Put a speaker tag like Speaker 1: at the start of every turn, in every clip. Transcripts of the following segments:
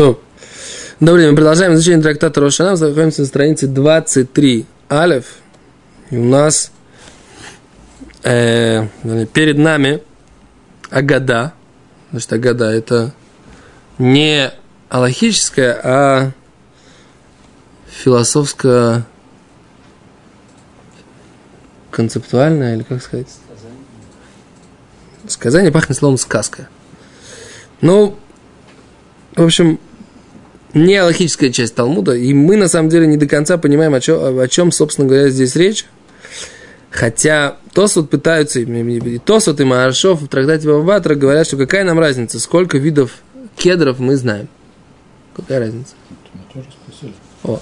Speaker 1: То. Добрый мы продолжаем изучение трактата Рошана. Находимся на странице 23 Алев. И у нас э, перед нами Агада. Значит, Агада это не аллахическая, а философская концептуальная, или как сказать? Сказание пахнет словом сказка. Ну, в общем, не аллахическая часть Талмуда, и мы на самом деле не до конца понимаем, о чем, о чем собственно говоря, здесь речь. Хотя Тосут пытаются, и Тосут и Мааршов в трактате Бабатра говорят, что какая нам разница, сколько видов кедров мы знаем. Какая разница?
Speaker 2: Мы тоже спросили.
Speaker 1: О.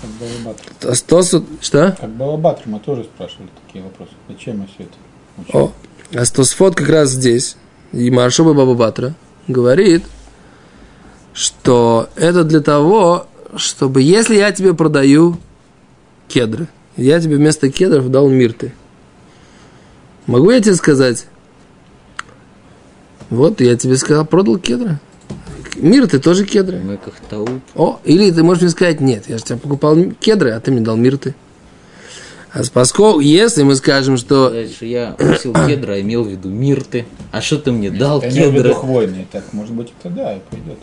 Speaker 2: Как.
Speaker 1: Тос- Тосут, что?
Speaker 2: Как Балабатр мы тоже спрашивали такие вопросы. Зачем мы все это учим?
Speaker 1: О, а Тосфот как раз здесь, и Маршоба Баба Батра говорит, что это для того, чтобы, если я тебе продаю кедры, я тебе вместо кедров дал мирты, могу я тебе сказать, вот я тебе сказал, продал кедры. Мирты тоже кедры.
Speaker 3: Мы как таут.
Speaker 1: О, или ты можешь мне сказать, нет, я же тебе покупал кедры, а ты мне дал мирты. А поскольку, если мы скажем, что
Speaker 3: Дальше я просил кедра, а имел в виду мирты. А что ты мне дал
Speaker 2: Я виду
Speaker 3: кедра?
Speaker 2: хвойные. Так, может быть, это да, и пойдет.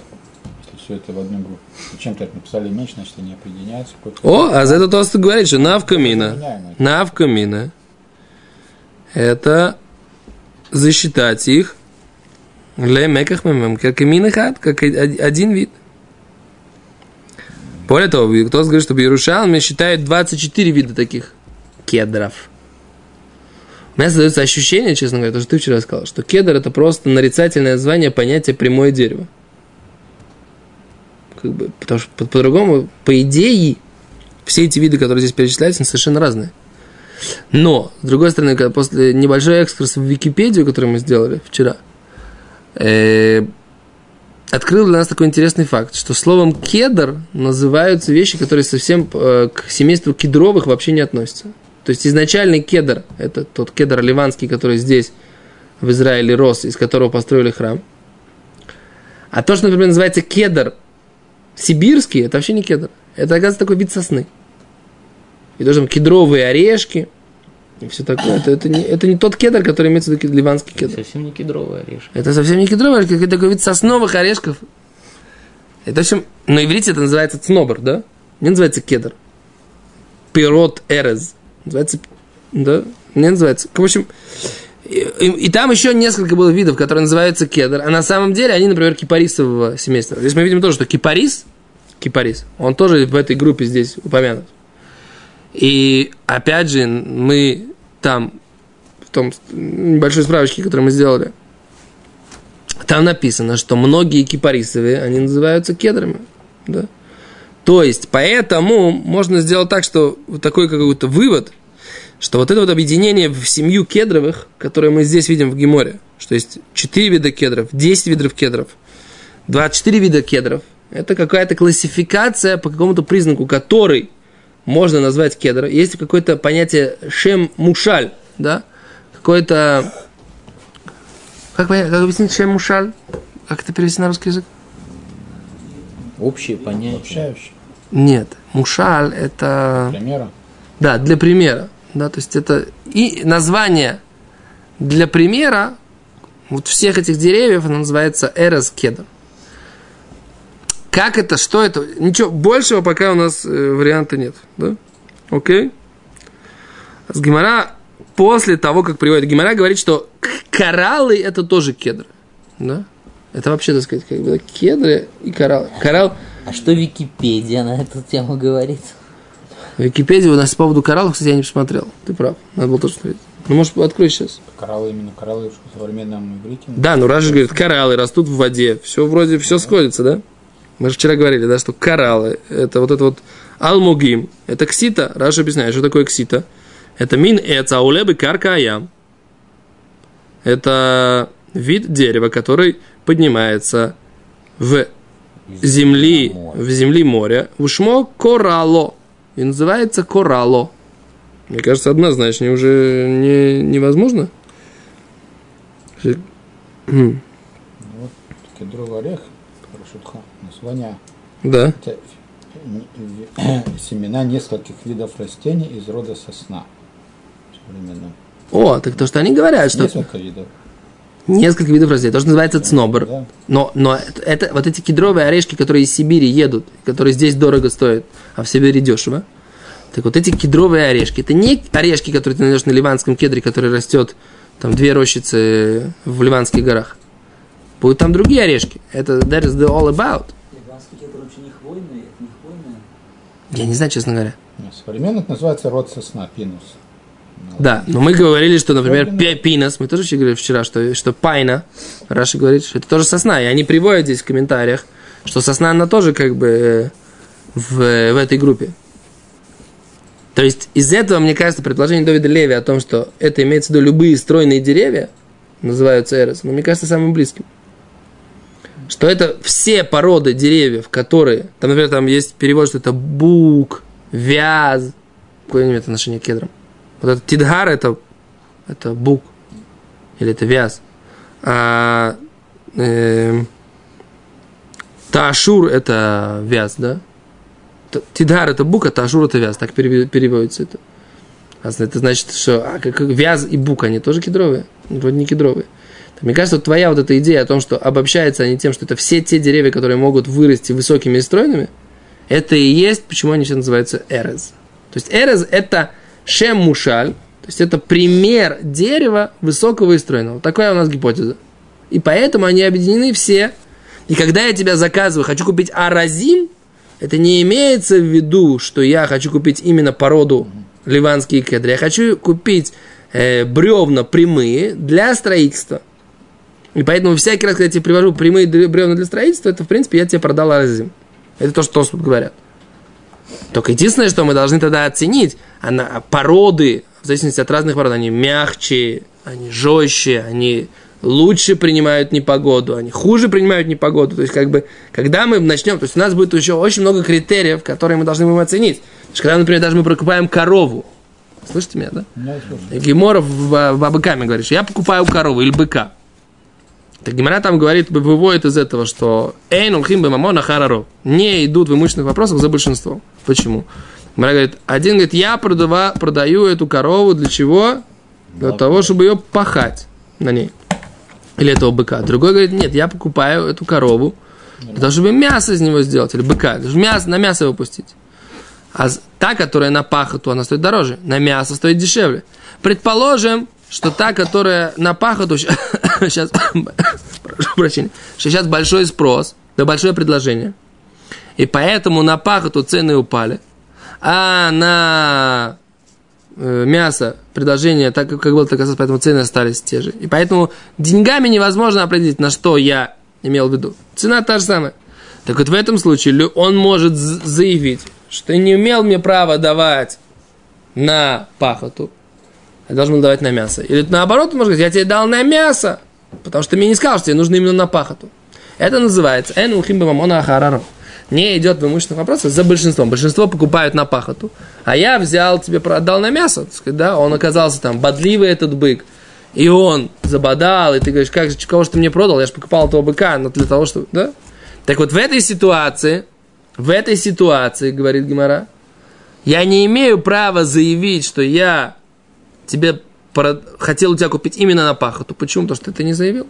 Speaker 2: Все это в одну группу. Зачем то написали меньше, значит, они какой-то-
Speaker 1: О, а за это просто говорит, что навкамина, навкамина, это засчитать их для меках как хат, как од- один вид. Более того, кто говорит, что в Иерушалме считают 24 вида таких кедров. У меня создается ощущение, честно говоря, то, что ты вчера сказал, что кедр это просто нарицательное название понятия прямое дерево. Как бы, потому что по- по-другому, по идее, все эти виды, которые здесь перечисляются, они совершенно разные. Но, с другой стороны, когда после небольшой экскурс в Википедию, который мы сделали вчера, э, открыл для нас такой интересный факт, что словом кедр называются вещи, которые совсем э, к семейству кедровых вообще не относятся. То есть изначальный кедр, это тот кедр ливанский, который здесь в Израиле рос, из которого построили храм. А то, что, например, называется кедр сибирский, это вообще не кедр. Это, оказывается, такой вид сосны. И тоже там кедровые орешки и все такое. Это, это, не, это не тот кедр, который имеется в виду ливанский кедр.
Speaker 3: Совсем не кедровый орешек.
Speaker 1: Это совсем не кедровый орешек, это такой вид сосновых орешков. Это, в общем, на иврите это называется цнобр, да? Не называется кедр. Пирот эрез. Называется, да? Не называется. В общем, и, и- там еще несколько было видов, которые называются кедр. А на самом деле они, например, кипарисового семейства. Здесь мы видим тоже, что кипарис, кипарис, он тоже в этой группе здесь упомянут. И опять же, мы там, в том небольшой справочке, которую мы сделали, там написано, что многие кипарисовые, они называются кедрами. Да? То есть, поэтому можно сделать так, что вот такой какой-то вывод, что вот это вот объединение в семью кедровых, которое мы здесь видим в Геморе, что есть 4 вида кедров, 10 видов кедров, 24 вида кедров, это какая-то классификация по какому-то признаку, который можно назвать кедр. Есть какое-то понятие шем-мушаль, да? Какое-то... Как, как объяснить шем-мушаль? Как это перевести на русский язык?
Speaker 3: Общее понятие.
Speaker 1: Нет, мушаль это...
Speaker 2: Примера.
Speaker 1: Да, для примера. Да, то есть это и название для примера вот всех этих деревьев оно называется эрос кедр. Как это, что это? Ничего большего пока у нас э, варианта нет. Да? Окей? С Гимара после того, как приводит Гимара, говорит, что кораллы это тоже кедры. Да? Это вообще, так сказать, как бы кедры и кораллы. Коралл,
Speaker 3: А что Википедия на эту тему говорит?
Speaker 1: В Википедии у нас по поводу кораллов, кстати, я не посмотрел. Ты прав. Надо было тоже смотреть. Ну, может, открой сейчас.
Speaker 2: Кораллы именно кораллы в современном иврите.
Speaker 1: Да, ну Раша говорит, кораллы растут в воде. Все вроде, все сходится, да? Мы же вчера говорили, да, что кораллы, это вот это вот алмугим, это ксита. Раша объясняет, что такое ксита. Это мин эцаулебы каркаям. Это вид дерева, который поднимается в земли, в земли моря. Ушмо коралло. И называется коралло. Мне кажется, однозначно уже не, невозможно.
Speaker 2: Ну вот, кедровый орех, Рашутха, название
Speaker 1: Да.
Speaker 2: Это семена нескольких видов растений из рода сосна. Современно.
Speaker 1: О, так то, что они говорят, что
Speaker 2: Несколько видов.
Speaker 1: Несколько видов растений. То, что называется цнобр. Но, но это, вот эти кедровые орешки, которые из Сибири едут, которые здесь дорого стоят, а в Сибири дешево. Так вот эти кедровые орешки, это не орешки, которые ты найдешь на ливанском кедре, который растет там две рощицы в ливанских горах. Будут там другие орешки. Это that is the all about.
Speaker 4: Ливанский кедр вообще не хвойный, это не хвойное.
Speaker 1: Я не знаю, честно говоря.
Speaker 2: Современно это называется род сосна, pinus.
Speaker 1: Да, но мы говорили, что, например,
Speaker 2: Особенно-
Speaker 1: pi- pinus, мы тоже еще говорили вчера, что, что pine, Раши говорит, что это тоже сосна, и они приводят здесь в комментариях, что сосна, она тоже как бы э, в, в этой группе. То есть из этого, мне кажется, предложение Давида Леви о том, что это имеется в виду любые стройные деревья, называются эрос, но мне кажется самым близким. Что это все породы деревьев, которые, там, например, там есть перевод, что это бук, вяз, какое имеет отношение к кедрам. Вот этот тидгар это, это бук, или это вяз. А эм, таашур это вяз, да? Тидгар это бук, а таашур это вяз. Так переводится это. Это значит, что а, как, вяз и бук, они тоже кедровые? Вроде не кедровые. Мне кажется, вот твоя вот эта идея о том, что обобщается они тем, что это все те деревья, которые могут вырасти высокими и стройными, это и есть, почему они все называются эрез. То есть эрез – это шем мушаль, то есть это пример дерева высокого и стройного. Такая у нас гипотеза. И поэтому они объединены все. И когда я тебя заказываю, хочу купить аразим, это не имеется в виду, что я хочу купить именно породу ливанские кедры. Я хочу купить э, бревна прямые для строительства. И поэтому всякий раз, когда я тебе привожу прямые бревна для строительства, это, в принципе, я тебе продал аразим. Это то, что Тосфот говорят. Только единственное, что мы должны тогда оценить, она, породы, в зависимости от разных пород, они мягче, они жестче, они лучше принимают непогоду, они хуже принимают непогоду. То есть, как бы, когда мы начнем, то есть у нас будет еще очень много критериев, которые мы должны будем оценить. То есть, когда, например, даже мы прокупаем корову, слышите меня, да?
Speaker 2: Я слушаю.
Speaker 1: Геморов в, в Абыкаме говорит, что я покупаю корову или быка. Так Гемора там говорит, выводит из этого, что «Эйн улхим бемамона хараров» не идут в имущественных вопросах за большинством. Почему? Гемора говорит, один говорит, я продава, продаю эту корову для чего? Для
Speaker 2: Да.
Speaker 1: того, чтобы ее пахать на ней. Или этого быка. Другой говорит, нет, я покупаю эту корову для того, чтобы мясо из него сделать, или быка, мясо, на мясо его пустить. А та, которая на пахоту, она стоит дороже. На мясо стоит дешевле. Предположим, что та, которая на пахоту, сейчас, прошу прощения, что сейчас большой спрос, да большое предложение. И поэтому на пахоту цены упали. А на э, мясо предложение, так как было, так осталось, поэтому цены остались те же. И поэтому деньгами невозможно определить, на что я имел в виду. Цена та же самая. Так вот в этом случае он может заявить, что не имел мне права давать на пахоту, должен давать на мясо. Или наоборот, может сказать, я тебе дал на мясо, потому что мне не сказал, что тебе нужно именно на пахоту. Это называется «эн улхим бамамона ахараро». Не идет в имущественных вопросах за большинством. Большинство покупают на пахоту. А я взял тебе, продал на мясо. сказать, Да, он оказался там бодливый этот бык. И он забодал, и ты говоришь, как же, кого же ты мне продал? Я же покупал этого быка, но для того, чтобы... Да? Так вот, в этой ситуации, в этой ситуации, говорит Гимара, я не имею права заявить, что я тебе хотел у тебя купить именно на пахоту. Почему? Потому что ты это не заявил.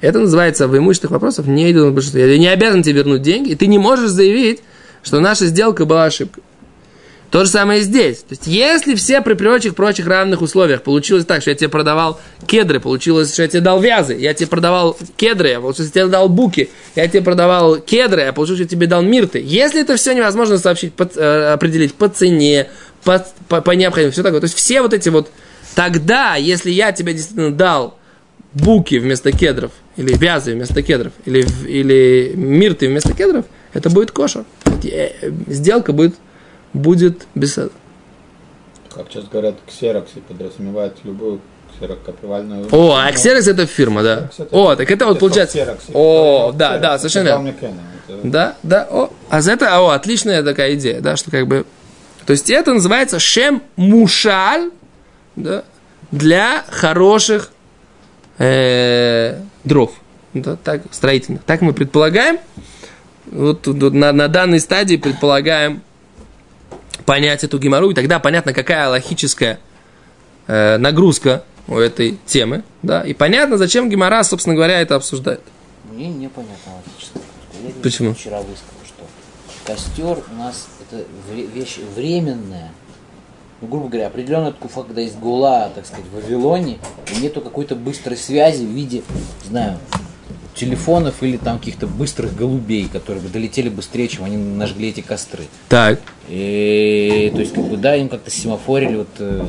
Speaker 1: Это называется в имущественных вопросах не идет на большинство. Я не обязан тебе вернуть деньги, и ты не можешь заявить, что наша сделка была ошибкой. То же самое и здесь. То есть, если все при прочих, прочих равных условиях получилось так, что я тебе продавал кедры, получилось, что я тебе дал вязы, я тебе продавал кедры, я получилось, что я тебе дал буки, я тебе продавал кедры, а получилось, что я тебе дал мирты. Если это все невозможно сообщить, по- э, определить по цене, по, по, по необходимости, все такое. То есть, все вот эти вот... Тогда, если я тебе действительно дал буки вместо кедров, или вязы вместо кедров, или, или мирты вместо кедров, это будет кошер. Э, Сделка будет, будет без.
Speaker 2: Как сейчас говорят, ксерокс и подразумевают любую ксерокопивальную...
Speaker 1: О, а Xerox это фирма, да.
Speaker 2: Это-
Speaker 1: О, так это вот получается... О, да, да, совершенно верно. Да, да, о, а за это, о, отличная такая идея, да, что как бы, то есть это называется шем мушаль, да, для хороших э, дров, да, так, строительных. Так мы предполагаем, вот тут на, на данной стадии предполагаем понять эту геморру, и тогда понятно, какая логическая э, нагрузка у этой темы, да, и понятно, зачем гемора, собственно говоря, это обсуждает.
Speaker 3: Мне непонятно логически. Я
Speaker 1: Почему?
Speaker 3: вчера высказал, что костер у нас это вещь временная. Ну, грубо говоря, определенная ткуфа, когда есть гула, так сказать, в Вавилоне, и нету какой-то быстрой связи в виде, не знаю, телефонов или там каких-то быстрых голубей, которые бы долетели быстрее, чем они нажгли эти костры.
Speaker 1: Так.
Speaker 3: И, то есть, как бы, да, им как-то семафорили вот э,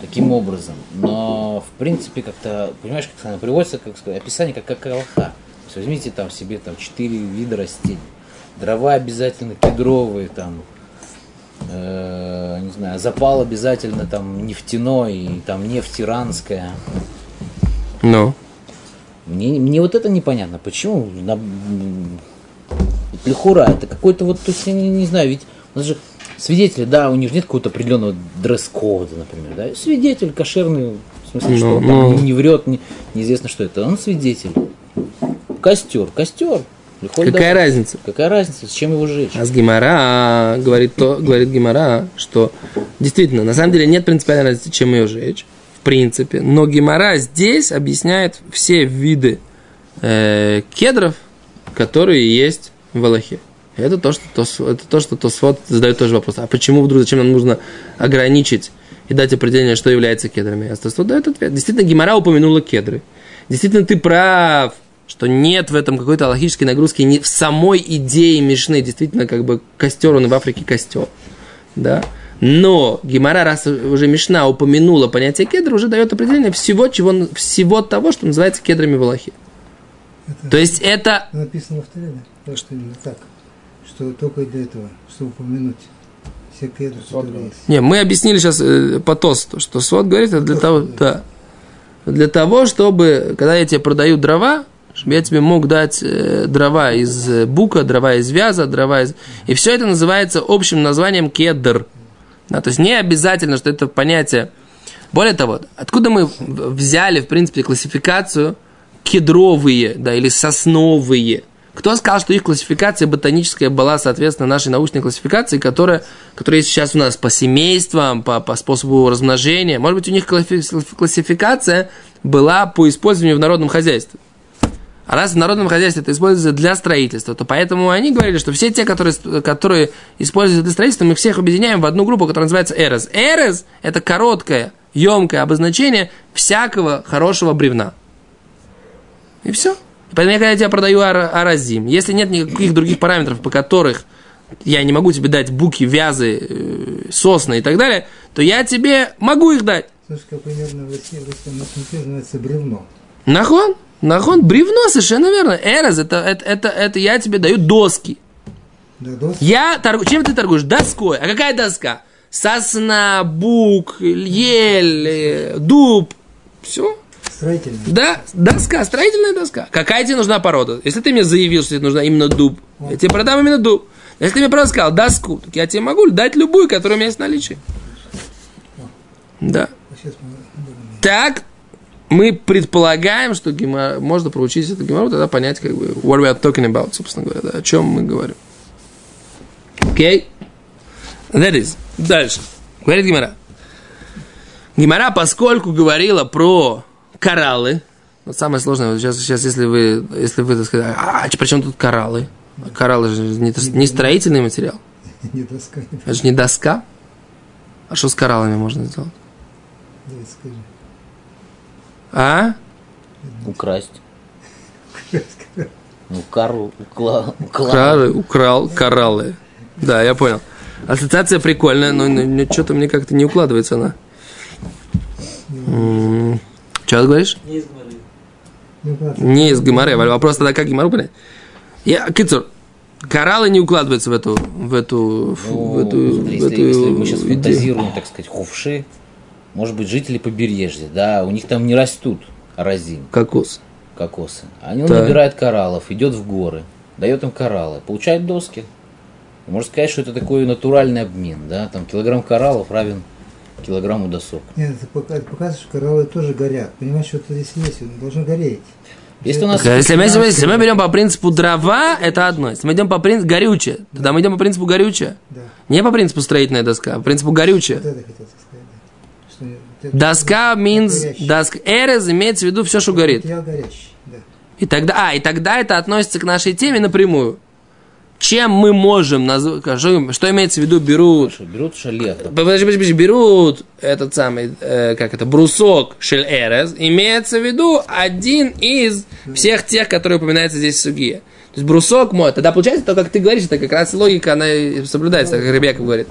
Speaker 3: таким образом. Но, в принципе, как-то, понимаешь, как она приводится, как сказать, описание, как, как лоха. То есть, возьмите там себе там четыре вида растений. Дрова обязательно кедровые, там, э, не знаю, запал обязательно там нефтяной, и там нефть иранская.
Speaker 1: Ну.
Speaker 3: Мне, мне вот это непонятно, почему на, м, Лихура, это какой-то вот, то есть я не, не знаю, ведь у нас же свидетели, да, у них нет какого-то определенного дресс-кода, например, да, свидетель кошерный, в смысле, что
Speaker 1: Ну,
Speaker 3: он
Speaker 1: ну.
Speaker 3: там не врет, не- неизвестно что это, он свидетель. Костер, костер. Лихой
Speaker 1: Какая
Speaker 3: да.
Speaker 1: разница?
Speaker 3: Какая разница, с чем его жечь?
Speaker 1: А с Гимара говорит, то, говорит Гимара, что действительно, на самом деле нет принципиальной разницы, чем ее жечь, в принципе. Но Гимара здесь объясняет все виды э, кедров, которые есть в Аллахе. Это то, что Тос, это то, что Тосфот задает тоже вопрос. А почему вдруг, зачем нам нужно ограничить и дать определение, что является кедрами? А Тосфот дает ответ. Действительно, Гимара упомянула кедры. Действительно, ты прав, что нет в этом какой-то логической нагрузки не в самой идее Мишны. Действительно, как бы костер, он и в Африке костер. Да? Но Гимара, раз уже Мишна упомянула понятие кедра, уже дает определение всего, чего, всего того, что называется кедрами в Аллахе. То есть это
Speaker 5: написано в Торе, да? Так что именно так. Что только для этого, чтобы упомянуть все кедры.
Speaker 1: Не, мы объяснили сейчас э, по тосту, что свод говорит это для того, да, для того, чтобы, когда я тебе продаю дрова, чтобы я тебе мог дать э, дрова из э, бука, дрова из вяза, дрова из... И все это называется общим названием кедр. Да, то есть не обязательно, что это понятие... Более того, откуда мы взяли, в принципе, классификацию кедровые, да, или сосновые? Кто сказал, что их классификация ботаническая была, соответственно, нашей научной классификации, которая, которая есть сейчас у нас по семействам, по, по способу размножения? Может быть, у них класси- классификация была по использованию в народном хозяйстве. А раз в народном хозяйстве это используется для строительства, то поэтому они говорили, что все те, которые, которые используются для строительства, мы всех объединяем в одну группу, которая называется эрес. Эрес – это короткое, емкое обозначение всякого хорошего бревна. И все. Поэтому я, когда я тебе продаю ар- аразим, если нет никаких других параметров, по которых я не могу тебе дать буки, вязы, э, сосны и так далее, то я тебе могу их дать.
Speaker 5: Слушай, как примерно в России, в России называется бревно.
Speaker 1: Нахон? Нахон? Бревно, совершенно верно. Эрез, это, это, это, это я тебе даю доски.
Speaker 5: Да, доски.
Speaker 1: Я торгую. Чем ты торгуешь? Доской. А какая доска? Сосна, бук, ель, э, дуб. Все.
Speaker 5: Строительные.
Speaker 1: Да, доска, строительная доска. Какая тебе нужна порода? Если ты мне заявил, что тебе нужна именно дуб, я тебе продам именно дуб. Если ты мне просто сказал доску, так я тебе могу дать любую, которая у меня есть в наличии. Да. Так, мы предполагаем, что гемор... можно проучить эту геморру, тогда понять, как бы, what we are talking about, собственно говоря, да, о чем мы говорим. Окей? That is. Дальше. Говорит Гимара. Гимара, поскольку говорила про кораллы, вот самое сложное, вот сейчас, сейчас если вы, если вы так сказать, а, при чем тут кораллы? Кораллы же не, не строительный материал,
Speaker 5: Не доска,
Speaker 1: это же не доска. А что с кораллами можно сделать? А?
Speaker 3: Украсть. Ну, кару укла, укла.
Speaker 1: Кораллы, украл кораллы. Да, я понял. Ассоциация прикольная, но, что-то мне как-то не укладывается она. Что ты говоришь?
Speaker 4: Не из
Speaker 5: ладно.
Speaker 1: Не из Гимары, вопрос тогда как Гимару понять? Я, Кицур, кораллы не укладываются в эту, в эту,
Speaker 3: Ну,
Speaker 1: в эту,
Speaker 3: смотри,
Speaker 1: в
Speaker 3: если,
Speaker 1: эту
Speaker 3: если мы сейчас фантазируем, так сказать, хувши, может быть, жители побережья, да, у них там не растут разин,
Speaker 1: Кокос.
Speaker 3: кокосы. Они он
Speaker 1: Так.
Speaker 3: набирает кораллов, идет в горы, дает им кораллы, получает доски. Можно сказать, что это такой натуральный обмен, да, там килограмм кораллов равен килограмму досок.
Speaker 5: Нет, это пока- это показывает, что кораллы тоже горят. Понимаешь, что-то здесь есть, он должен гореть.
Speaker 3: Если у нас...
Speaker 1: Если мы, если мы берем по принципу дрова, это одно. Если мы идем по принципу горючее, тогда мы идем по принципу горючее.
Speaker 5: Да.
Speaker 1: Не по принципу строительная доска, а по принципу горючее.
Speaker 5: Вот это хотел сказать, да.
Speaker 1: Доска means, доска, эрез имеется в виду все, что горит. И тогда, а, и тогда это относится к нашей теме напрямую. Чем мы можем назвать, что, что имеется в виду берут,
Speaker 3: берут шалех, да,
Speaker 1: подожди, подожди, подожди, берут этот самый, э, как это, брусок шель эрез, имеется в виду один из всех тех, которые упоминаются здесь в суге. То есть брусок мой, тогда получается, то, как ты говоришь, это как раз логика, она и соблюдается, как Ребеков говорит.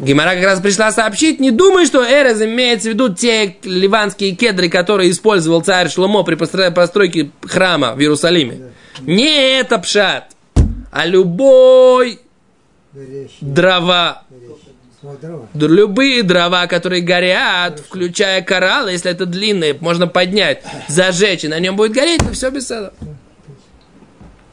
Speaker 1: Гимара как раз пришла сообщить, не думай, что Эрез имеется в виду те ливанские кедры, которые использовал царь Шломо при постро- постройке храма в Иерусалиме. Не это пшат, а любой дрова, любые дрова, которые горят, включая кораллы, если это длинные, можно поднять, зажечь, и на нем будет гореть, то все без этого.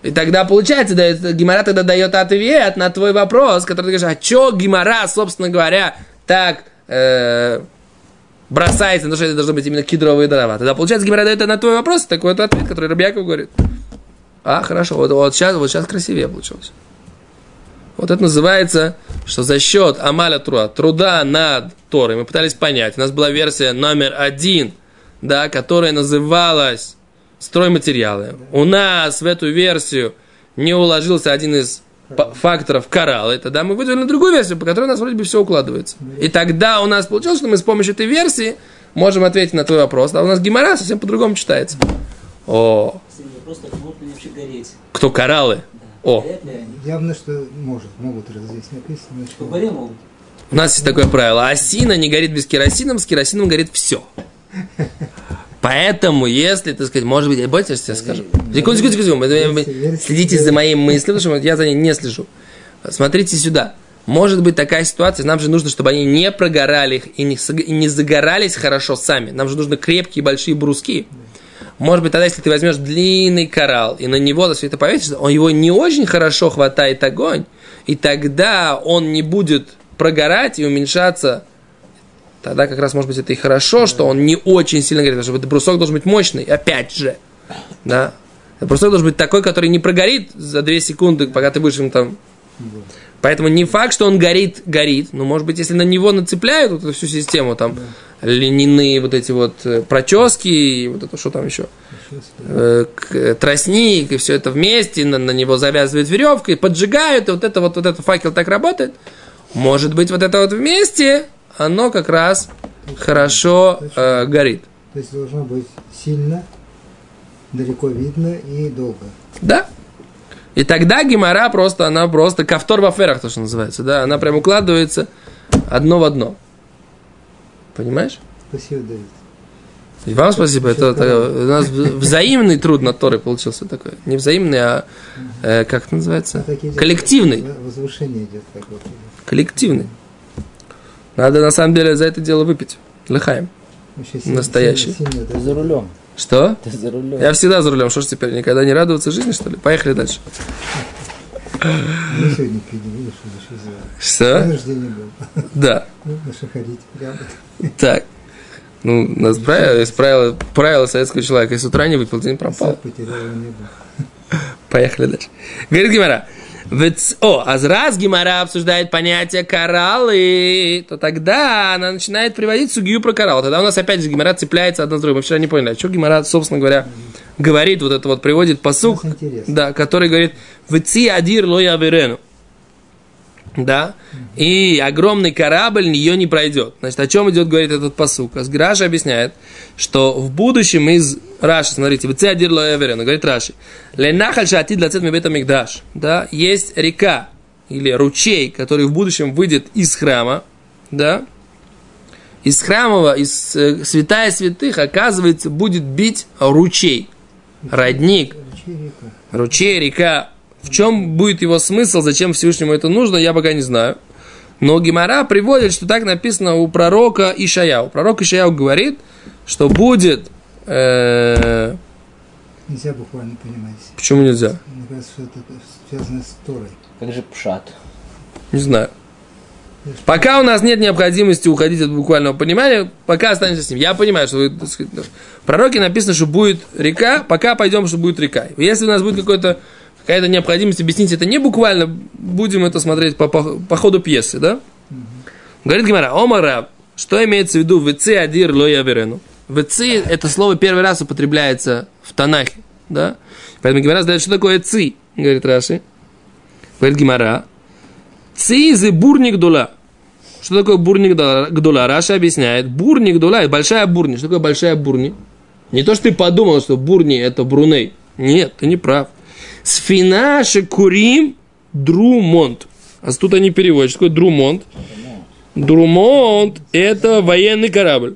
Speaker 1: И тогда получается, да, Гимара тогда дает ответ на твой вопрос, который ты говоришь, а что Гимара, собственно говоря, так э, бросается на то, что это должны быть именно кедровые дрова. Тогда получается, Гимара дает на твой вопрос такой вот ответ, который Рабьяков говорит. А, хорошо, вот, вот, сейчас, вот сейчас красивее получилось. Вот это называется, что за счет Амаля Труа, труда над Торой, мы пытались понять. У нас была версия номер один, да, которая называлась стройматериалы. У нас в эту версию не уложился один из факторов кораллы, тогда мы выделили другую версию, по которой у нас вроде бы все укладывается. И тогда у нас получилось, что мы с помощью этой версии можем ответить на твой вопрос, а у нас гемора совсем по-другому читается. О, кто кораллы? О,
Speaker 4: Горят ли они?
Speaker 5: Явно, что может, могут, раз здесь написано.
Speaker 4: могут.
Speaker 1: У нас есть такое правило. Осина не горит без керосина, с керосином горит все. Поэтому, если, так сказать, может быть, я больше тебе скажу. Секунду, секунду, секунду. Следите за моей мыслью, потому что я за ней не слежу. Смотрите сюда. Может быть такая ситуация, нам же нужно, чтобы они не прогорали и не, и не загорались хорошо сами. Нам же нужны крепкие большие бруски. Может быть, тогда, если ты возьмешь длинный коралл и на него все это повесишь, он его не очень хорошо хватает огонь, и тогда он не будет прогорать и уменьшаться. Тогда как раз, может быть, это и хорошо, что он не очень сильно горит, потому что брусок должен быть мощный, опять же. Да? Брусок должен быть такой, который не прогорит за 2 секунды, пока ты будешь им там... Поэтому не факт, что он горит, горит. Но, может быть, если на него нацепляют вот эту всю систему, там, льняные вот эти вот э, прочески, и вот это что там еще, э, к- тростник, и все это вместе, на, на него завязывают веревкой, поджигают, и вот это вот, вот этот факел так работает. Может быть, вот это вот вместе, оно как раз хорошо э, горит.
Speaker 5: То есть должно быть сильно, далеко видно и долго.
Speaker 1: Да? И тогда гемора просто, она просто ковтор в аферах, то, что называется, да, она прям укладывается одно в одно. Понимаешь?
Speaker 5: Спасибо, Давид.
Speaker 1: И вам спасибо, это, это у нас взаимный труд над Торой получился такой. Не взаимный, а э, как это называется? Коллективный.
Speaker 5: Возвышение идет.
Speaker 1: Коллективный. Надо на самом деле за это дело выпить. Лыхаем. Настоящий.
Speaker 5: сильно
Speaker 3: Ты за рулем.
Speaker 1: Что?
Speaker 3: Ты за рулем.
Speaker 1: Я всегда за рулем. Что ж теперь, никогда не радоваться жизни, что ли? Поехали дальше.
Speaker 5: Мы сегодня пили, видишь, видишь, из-за
Speaker 1: Что?
Speaker 5: день рождения был.
Speaker 1: Да.
Speaker 5: Ну.
Speaker 1: Так. Ну, нас правило, есть правило, правило советского человека. Если с утра не выпил, день пропал. Поехали дальше. Говорит Гимара. О, а раз Гимара обсуждает понятие кораллы, то тогда она начинает приводить сугию про коралл. Тогда у нас опять же Гимара цепляется одна с другой. Мы вчера не поняли, а что Гимара, собственно говоря, говорит, вот это вот приводит посук, да, который говорит, «Вци адир ло яверену». Да, и огромный корабль ее не пройдет. Значит, о чем идет, говорит этот посук? Асграш объясняет, что в будущем из Раши, смотрите, «Вци адир ло яверену», говорит Раши, «Ленахаль шатид лацет мебета мигдаш». Да, есть река или ручей, который в будущем выйдет из храма, да, из храмова, из э, святая святых, оказывается, будет бить ручей, родник,
Speaker 5: Ручей река.
Speaker 1: ручей, река. В чем будет его смысл, зачем Всевышнему это нужно, я пока не знаю. Но Гимара приводит, что так написано у пророка Ишаяу. Пророк Ишаяу говорит, что будет... э,
Speaker 5: Нельзя буквально понимать.
Speaker 1: почему нельзя?
Speaker 5: Мне кажется, что это связано с Торой.
Speaker 3: Как же пшат?
Speaker 1: Не знаю. Пока у нас нет необходимости уходить от буквального понимания, пока останемся с ним. Я понимаю, что вы, так сказать, в пророке написано, что будет река, пока пойдем, что будет река. Если у нас будет какой-то какая-то необходимость объяснить это не буквально, будем это смотреть по, по, по ходу пьесы, да? Говорит Гимара, Омара, что имеется в виду ВЦ адир ло яверену? ВЦ это слово первый раз употребляется в Танахе, да? Поэтому Гимара задает, что такое ци, говорит Раши. Говорит Гимара, ци за бурник дула. Что такое бурник гдула? Раша объясняет, бурни гдула – большая бурни. Что такое большая бурни? Не то, что ты подумал, что бурни – это Бруней. Нет, ты не прав. Сфина курим друмонт. А тут они переводят. Что такое друмонт? Друмонт – это военный корабль.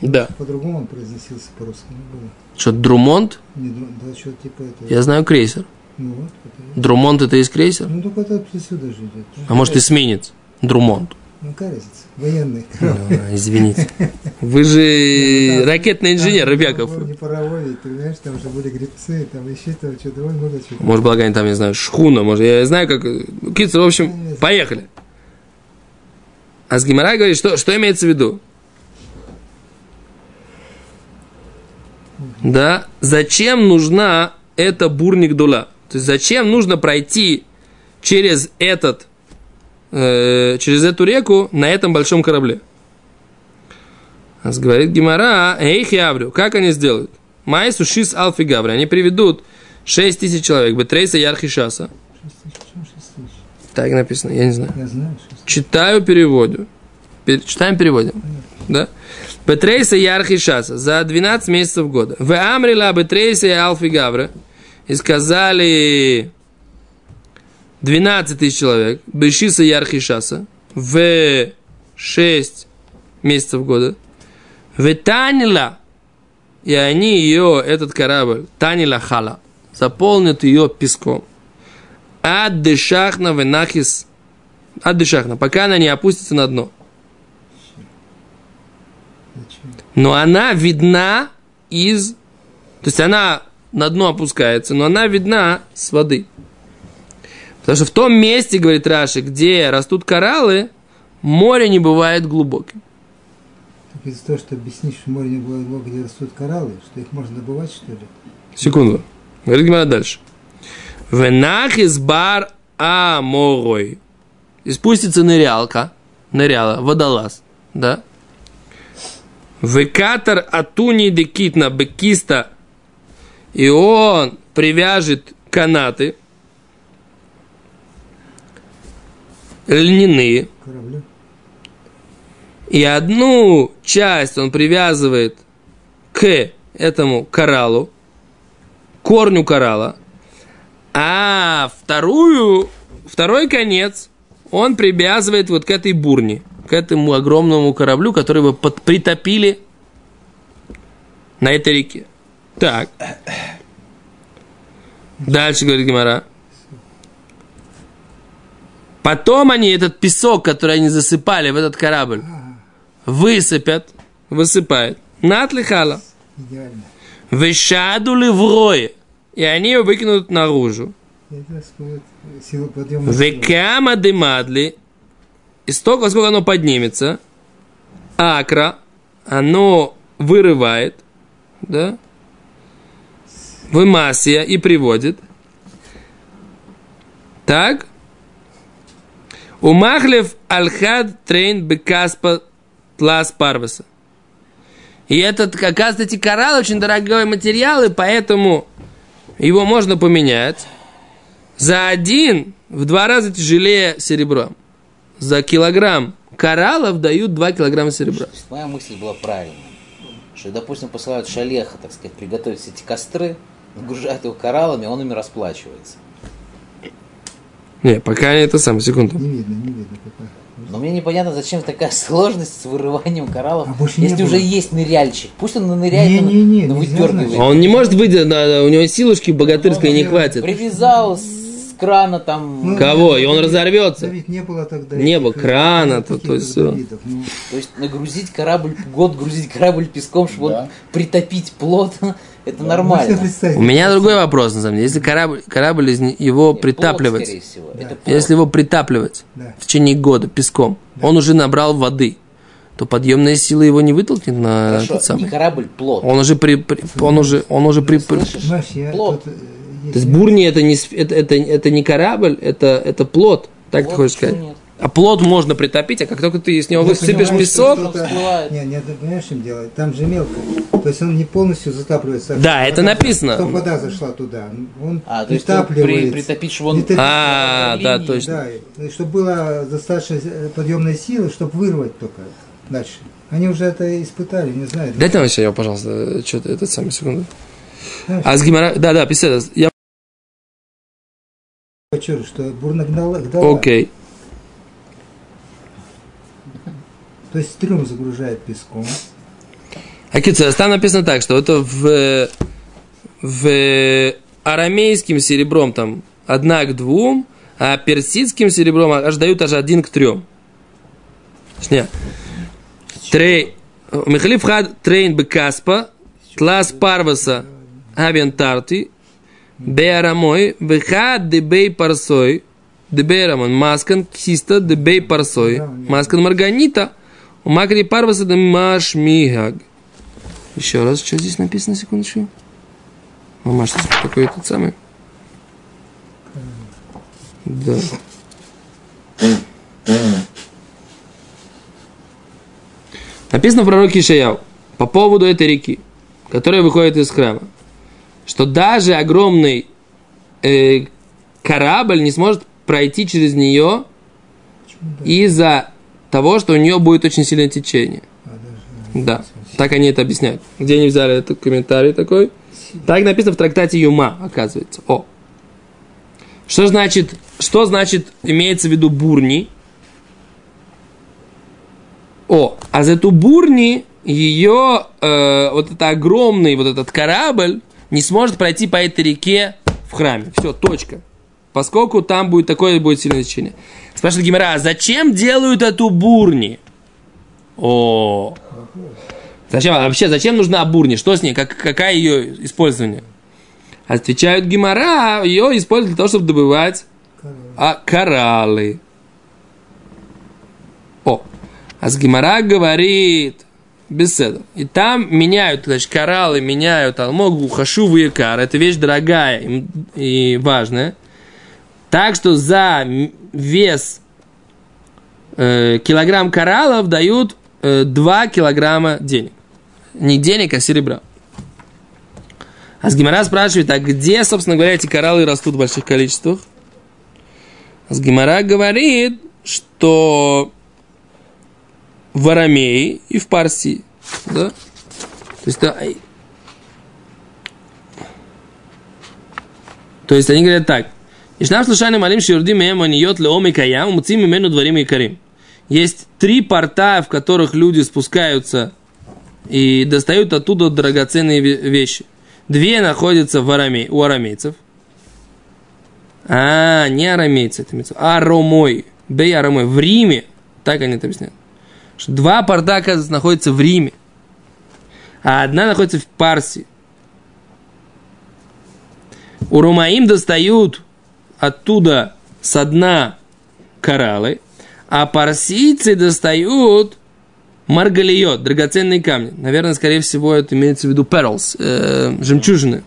Speaker 1: Да.
Speaker 5: По-другому он произносился по-русски.
Speaker 1: Что, Друмонт?
Speaker 5: Не, да, что типа это.
Speaker 1: Я знаю крейсер.
Speaker 5: Ну вот, это.
Speaker 1: Друмонт это из крейсер?
Speaker 5: Ну только это отсюда же идет.
Speaker 1: А может эсминец? Друмонт.
Speaker 5: Ну какая разница? Военный.
Speaker 1: А, Извините. Вы же ракетный инженер,
Speaker 5: Там
Speaker 1: Рыбяков.
Speaker 5: был Не паровой, ты понимаешь, там же были грибцы, там еще там что-то, ой, много чего.
Speaker 1: Может, благо там, я знаю, шхуна, может, я знаю, как... Кицер, в общем, поехали. А с Гимара говорит, что, что имеется в виду? Да, зачем нужна эта бурник дула? То есть, зачем нужно пройти через этот, э, через эту реку на этом большом корабле? Говорит Гимара, эй, хиаврю, как они сделают? Май сушис алфи гаври, они приведут 6 тысяч человек, бетрейса ярхишаса. Так написано, я не знаю.
Speaker 5: Я знаю,
Speaker 1: Читаю, переводю. Пер- Читаем, переводим. Да? Бетрейса ярхишаса за 12 месяцев года. В Амрила Бетрейса и Алфи Гавра. И сказали 12 тысяч человек. Бешиса ярхишаса. В 6 месяцев года. В Танила. И они ее, этот корабль, Танила Хала, заполнят ее песком. Ад дешахна венахис Аддышахна, пока она не опустится на дно. Но она видна из... То есть она на дно опускается, но она видна с воды. Потому что в том месте, говорит Раши, где растут кораллы, море не бывает глубоким.
Speaker 5: Так из-за того, что объяснишь, что море не бывает глубоко, где растут кораллы, что их можно добывать, что ли?
Speaker 1: Секунду. Говорит Гимара дальше. Венах из бар аморой. И спустится нырялка, ныряла, водолаз, да? Векатор атуни декитна бекиста. И он привяжет канаты льняные.
Speaker 5: Корабли.
Speaker 1: И одну часть он привязывает к этому кораллу, корню коралла, а вторую, второй конец он привязывает вот к этой бурне, к этому огромному кораблю, который вы под- притопили на этой реке. Так. Дальше говорит Гимара. Потом они этот песок, который они засыпали в этот корабль, высыпят, высыпают. Натлихала.
Speaker 5: Идеально.
Speaker 1: Вышаду леврое. И они его выкинут наружу. Векама демадли. И столько, сколько оно поднимется. Акра. Оно вырывает. Да? Вымасия и приводит. Так. Умахлев альхад трейн бекаспа тлас парвеса. И этот, оказывается, эти кораллы очень дорогой материал, и поэтому его можно поменять за один в два раза тяжелее серебра. За килограмм кораллов дают 2 килограмма серебра.
Speaker 3: Моя мысль была правильной. Что, допустим, посылают шалеха, так сказать, приготовить все эти костры, нагружают его кораллами, он ими расплачивается.
Speaker 1: Не, пока не это самое, секунду.
Speaker 5: Не видно, не видно пока.
Speaker 3: Но мне непонятно, зачем такая сложность с вырыванием кораллов,
Speaker 5: А не
Speaker 3: если
Speaker 5: было.
Speaker 3: уже есть ныряльщик. Пусть он ныряет, но,
Speaker 5: Не-не-не,
Speaker 3: но
Speaker 5: нельзя,
Speaker 3: выдергивает.
Speaker 5: значит.
Speaker 1: Он не может выйти, у него силушки богатырской не хватит.
Speaker 3: Привязал с крана там.
Speaker 5: Ну,
Speaker 1: Кого? И он разорвется.
Speaker 5: Да ведь не было тогда.
Speaker 1: Не было крана,
Speaker 5: э,
Speaker 1: то-
Speaker 5: таких
Speaker 1: то есть
Speaker 5: габаритов. Ну,
Speaker 3: То есть нагрузить корабль, год грузить корабль песком, чтобы
Speaker 2: Да.
Speaker 3: притопить плот, это
Speaker 5: можно
Speaker 3: нормально.
Speaker 1: У меня другой вопрос, на самом деле. Если корабль, корабль из его
Speaker 3: Нет,
Speaker 1: притапливать,
Speaker 3: скорее всего.
Speaker 5: Да.
Speaker 1: Если его притапливать
Speaker 5: Да.
Speaker 1: в течение года песком, он уже набрал воды, то подъемная сила его не вытолкнет на
Speaker 3: Хорошо,
Speaker 1: этот самый.
Speaker 3: не корабль, плот.
Speaker 1: Он уже при, при- он уже, он уже при, при-
Speaker 3: Слышишь?
Speaker 5: Знаешь, я
Speaker 3: Плот.
Speaker 5: тут, э,
Speaker 1: То есть бурни это не, это, это, это не корабль, это, это плод. Так ты
Speaker 3: Плот,
Speaker 1: хочешь сказать?
Speaker 3: нет?
Speaker 1: А плод можно притопить, а как только ты с него
Speaker 5: Я
Speaker 1: высыпешь
Speaker 5: понимаю,
Speaker 1: песок,
Speaker 5: что что-то-
Speaker 3: всплывает.
Speaker 5: Не, не, ты понимаешь, чем дело? Там же мелко. То есть он не полностью затапливается.
Speaker 1: Да, это написано.
Speaker 5: Чтобы вода зашла туда. Он
Speaker 3: А, то есть при-
Speaker 5: притапливается.
Speaker 3: притопить, чтобы он...
Speaker 5: Не топить.
Speaker 1: А, да,
Speaker 3: линии,
Speaker 1: точно.
Speaker 5: Да, и чтобы была достаточно э, подъемной силы, чтобы вырвать только дальше. Они уже это испытали, не знаю.
Speaker 1: Дайте нам еще, я, пожалуйста, что-то, этот самый секунду. А с Гимара... Да, да, писать. Я...
Speaker 5: Чё, что бурна гнала, гнала.
Speaker 1: Окей.
Speaker 5: То есть трюм загружает песком.
Speaker 1: Акица, там написано так, что это в, в арамейским серебром там одна к двум, а персидским серебром аж дают аж один к трем. Шня. Трей... Михалиф хад трейн бекаспа, тлас парваса авиан тарти, беарамой, бехад дебей парсой, деберамон, маскан киста дебей парсой, маскан марганита, макри парваса де машмигаг. Еще раз, что здесь написано, секундочку. Мама, что такое тот самый? Да. Написано в пророке Ишаяу по поводу этой реки, которая выходит из храма, что даже огромный э, корабль не сможет пройти через нее из-за того, что у нее будет очень сильное течение.
Speaker 5: А, даже,
Speaker 1: Да, так они это объясняют. Где они взяли этот комментарий такой? Так написано в трактате Юма, оказывается. О. Что значит, что значит имеется в виду бурни? О, а за эту бурни ее э, вот это огромный вот этот корабль не сможет пройти по этой реке в храме. Все, точка. Поскольку там будет такое будет сильное течение. Спрашивает Гимара, а зачем делают эту бурни? О, Зачем, а вообще, зачем нужна бурни? Что с ней? Как, какая ее использование? Отвечают Гимара, ее используют для того, чтобы добывать а, кораллы. О, а с Гимара говорит, беседа. И там меняют, значит, кораллы меняют алмогу, хашу, якар. Это вещь дорогая и, и важная. Так что за вес э, килограмм кораллов дают э, 2 килограмма денег. Не денег, а серебра. А с Гимара спрашивает, а где, собственно говоря, эти кораллы растут в больших количествах? А с Гимара говорит, что в Арамее и в Парсии. Да? То есть, да, то есть они говорят так. Ишнам слушаем малим шиурдим мем аниот леоми каям, муцим имену дворим и карим. Есть три порта, в которых люди спускаются и достают оттуда драгоценные ве- вещи. Две находятся в Араме, у арамейцев. А, не арамейцы, это имеется. Аромой. Бей Аромой. В Риме. Так они это объясняют. Что два порта, оказывается, находятся в Риме. А одна находится в Парсии. У Ромаим достают оттуда со дна кораллы, а парсийцы достают маргалиот, драгоценные камни. Наверное, скорее всего, это имеется в виду pearls, э, жемчужины.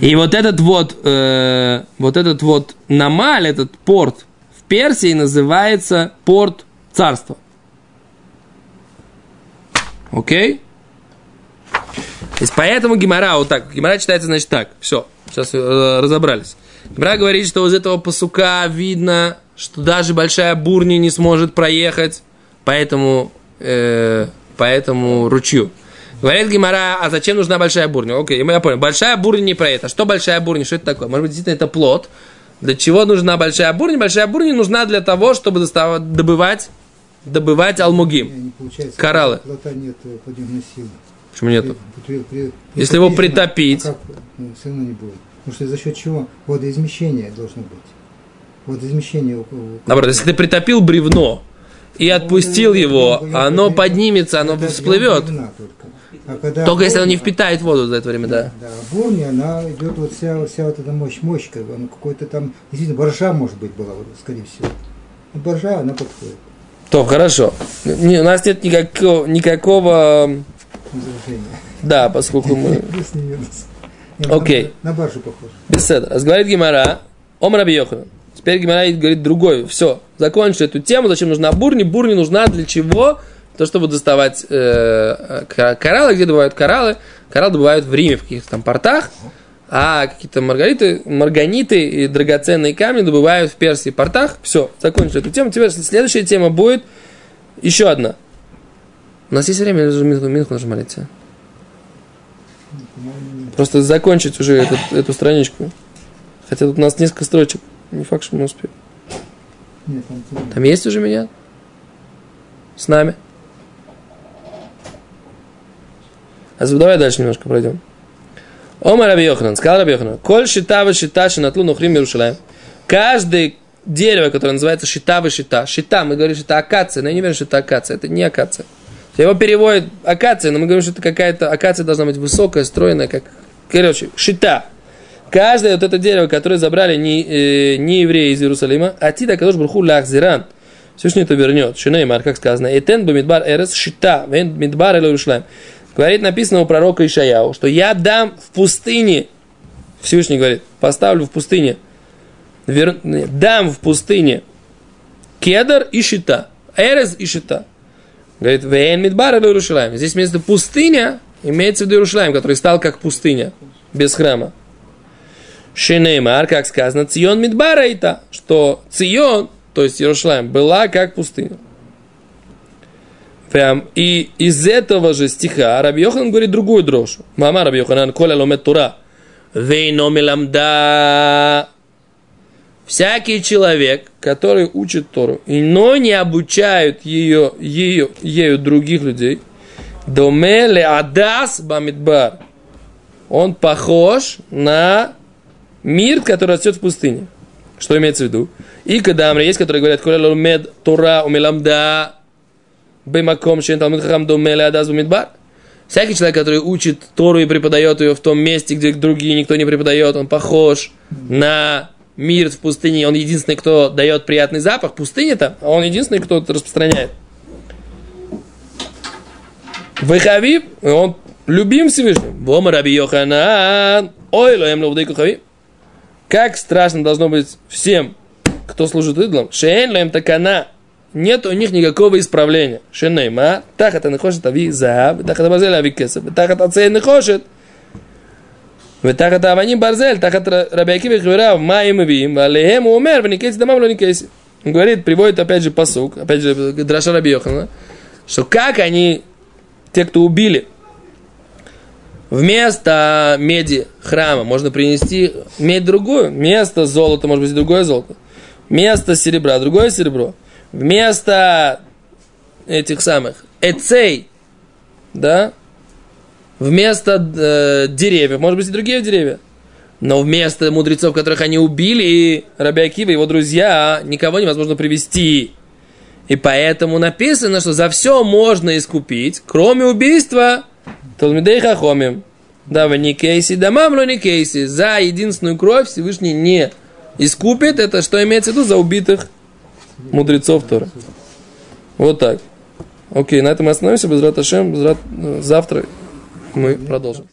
Speaker 1: И вот этот вот, э, вот этот вот Намаль, этот порт в Персии называется порт царства. Окей? То есть поэтому Гимара вот так. Гимара читается, значит, так. Все, сейчас э, разобрались. Гимара говорит, что из этого посука видно, что даже большая бурня не сможет проехать по этому, э, по этому ручью. Говорит Гимара, а зачем нужна большая бурня? Окей, я понял. Большая бурня не про это. Что большая бурня? Что это такое? Может быть, действительно это плод. Для чего нужна большая бурня? Большая бурня нужна для того, чтобы доставать, добывать, добывать
Speaker 5: получается.
Speaker 1: Кораллы.
Speaker 5: Нет э.
Speaker 1: Почему нету?
Speaker 5: При- при-
Speaker 1: Если его притопить.
Speaker 5: а как? Ну, все равно не будет. Потому что за счет чего? Водоизмещение должно быть. Водоизмещение
Speaker 1: Наоборот, если ты притопил бревно и отпустил его, оно поднимется, оно всплывет.
Speaker 5: А когда
Speaker 1: Только если оно не впитает воду за это время, да.
Speaker 5: Да, а бурня, она идет вот вся, вся вот эта мощь, мощь, как бы, она какой-то там, действительно, боржа, может быть, была, вот, скорее всего. Ну, боржа, она подходит,
Speaker 1: То, хорошо. Не, у нас нет никакого, никакого,
Speaker 5: возражение.
Speaker 1: да, поскольку мы... Окей.
Speaker 5: На, баржу похоже.
Speaker 1: Беседа. Говорит Гимара, Омар Абьехана. Теперь Гимара говорит другой. Все, закончили эту тему. Зачем нужна бурни? Бурни нужна для чего? То, чтобы доставать э, ка- кораллы. Где добывают кораллы? Кораллы добывают в Риме, в каких-то там портах. А какие-то маргариты, марганиты и драгоценные камни добывают в Персии портах. Все, закончили эту тему. Теперь следующая тема будет еще одна. У нас есть время или уже минутку, минутку нужно молиться? Просто закончить уже этот- эту страничку. Хотя тут у нас несколько строчек. Не факт, что мы успеем.
Speaker 5: Там
Speaker 1: есть уже меня? С нами? А давай дальше немножко пройдем. Ома Раби Йоханан, сказал Раби Йоханан, коль шитава шита шинатлу нухрим Иерушалаем. Каждое дерево, которое называется шитава шита. Шита, мы говорим, что это акация, но я не верю, что это акация. Это не акация. Его переводят акация, но мы говорим, что это какая-то акация должна быть высокая, стройная, как... Короче, шита. Каждое вот это дерево, которое забрали не, э, не евреи из Иерусалима, а ти такой бруху лахзиран. Всевышний это вернет. Шинеймар, как сказано, этен бамидбар эрес шита, вен мидбар Иерушалаем. Говорит, написано у пророка Ишаяу, что я дам в пустыне, Всевышний говорит, поставлю в пустыне, вер- дам в пустыне кедр и шита, эрес и шита. Говорит, вен мидбар эль Иерушалаем. Здесь вместо пустыня имеется в виду Иерушалаем, который стал как пустыня, без храма. Шинеймар, как сказано, Цион Мидбара и та, что Цион, то есть Иерушалаем, была как пустыня. Прям, и из этого же стиха Раби Йохан говорит другую дрожь. Мама Раби Йоханан, коля ломет Тура. Вейно миламда. Всякий человек, который учит Тору, но не обучают ее, ее, ею других людей, домеле адас бамидбар. Он похож на мир, который растет в пустыне. Что имеется в виду? И когда есть, которые говорят, коля ломед Тора умиламда бемаком шен талмуд хахам домеле адас бамидбар. Всякий человек, который учит Тору и преподает ее в том месте, где другие никто не преподает, он похож на мир в пустыне. Он единственный, кто дает приятный запах. Пустыня там, а он единственный, кто это распространяет. Вехавив, он любим Всевышним. Вома Раби Йоханан. Ой, лоем ловдейку хавив. Как страшно должно быть всем, кто служит идолам. Шейн лоем такана Нет у них никакого исправления. Шенейма, тахат нехошет ави зааб, тахат абазель ави кесов, тахат ацей нехошет. ותחת האבנים ברזל, תחת רבי עקיבא וחבריו, מים מביאים, ועליהם הוא אומר, וניקייס דמם לא ניקייס. Он говорит, приводит опять же посук, опять же, Драша Раби Йохана, что как они, те, кто убили, вместо меди храма можно принести медь другую, вместо золота, может быть, другое золото, вместо серебра, другое серебро, вместо этих самых эцей, да, вместо э, деревьев, может быть, и другие деревья. Но вместо мудрецов, которых они убили, и его друзья, никого невозможно привести. И поэтому написано, что за все можно искупить, кроме убийства Талмидей Хахомим. Да, вы не кейси, да мамло не кейси. За единственную кровь Всевышний не искупит. Это что имеется в виду за убитых мудрецов Тора. Вот так. Окей, на этом мы остановимся. Без Раташем, без Рат... завтра мы продолжим.